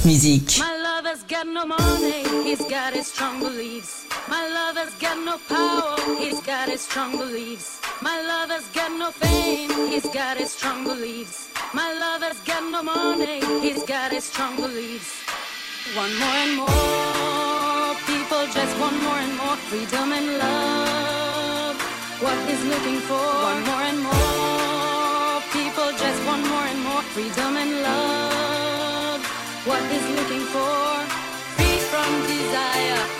Top Music. My love has got no money, he's got his strong beliefs. My love has got no power, he's got his strong beliefs. My love has got no fame, he's got his strong beliefs. My love has got no money, he's got his strong beliefs. One more and more people just want more and more freedom and love. What is looking for? One more and more people just want more and more freedom and love. What is looking for? Free from desire.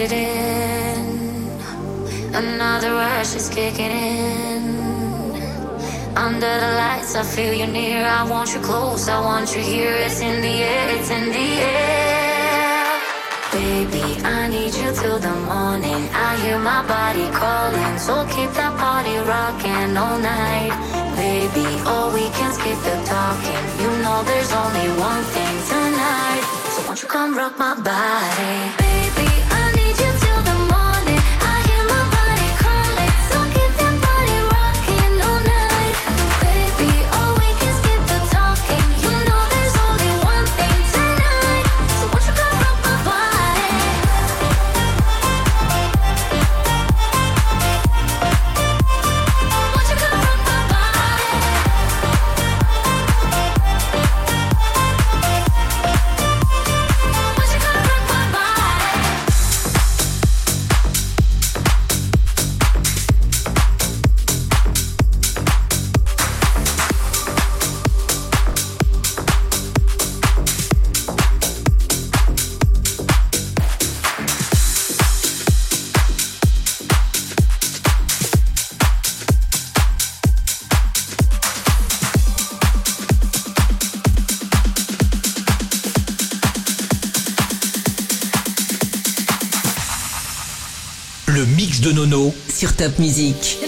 it in. Another rush is kicking in. Under the lights, I feel you near. I want you close, I want you here. It's in the air, it's in the air. Baby, I need you till the morning. I hear my body calling, so keep that body rocking all night. Baby, oh, we can skip the talking. You know there's only one thing tonight. So won't you come rock my body? Music.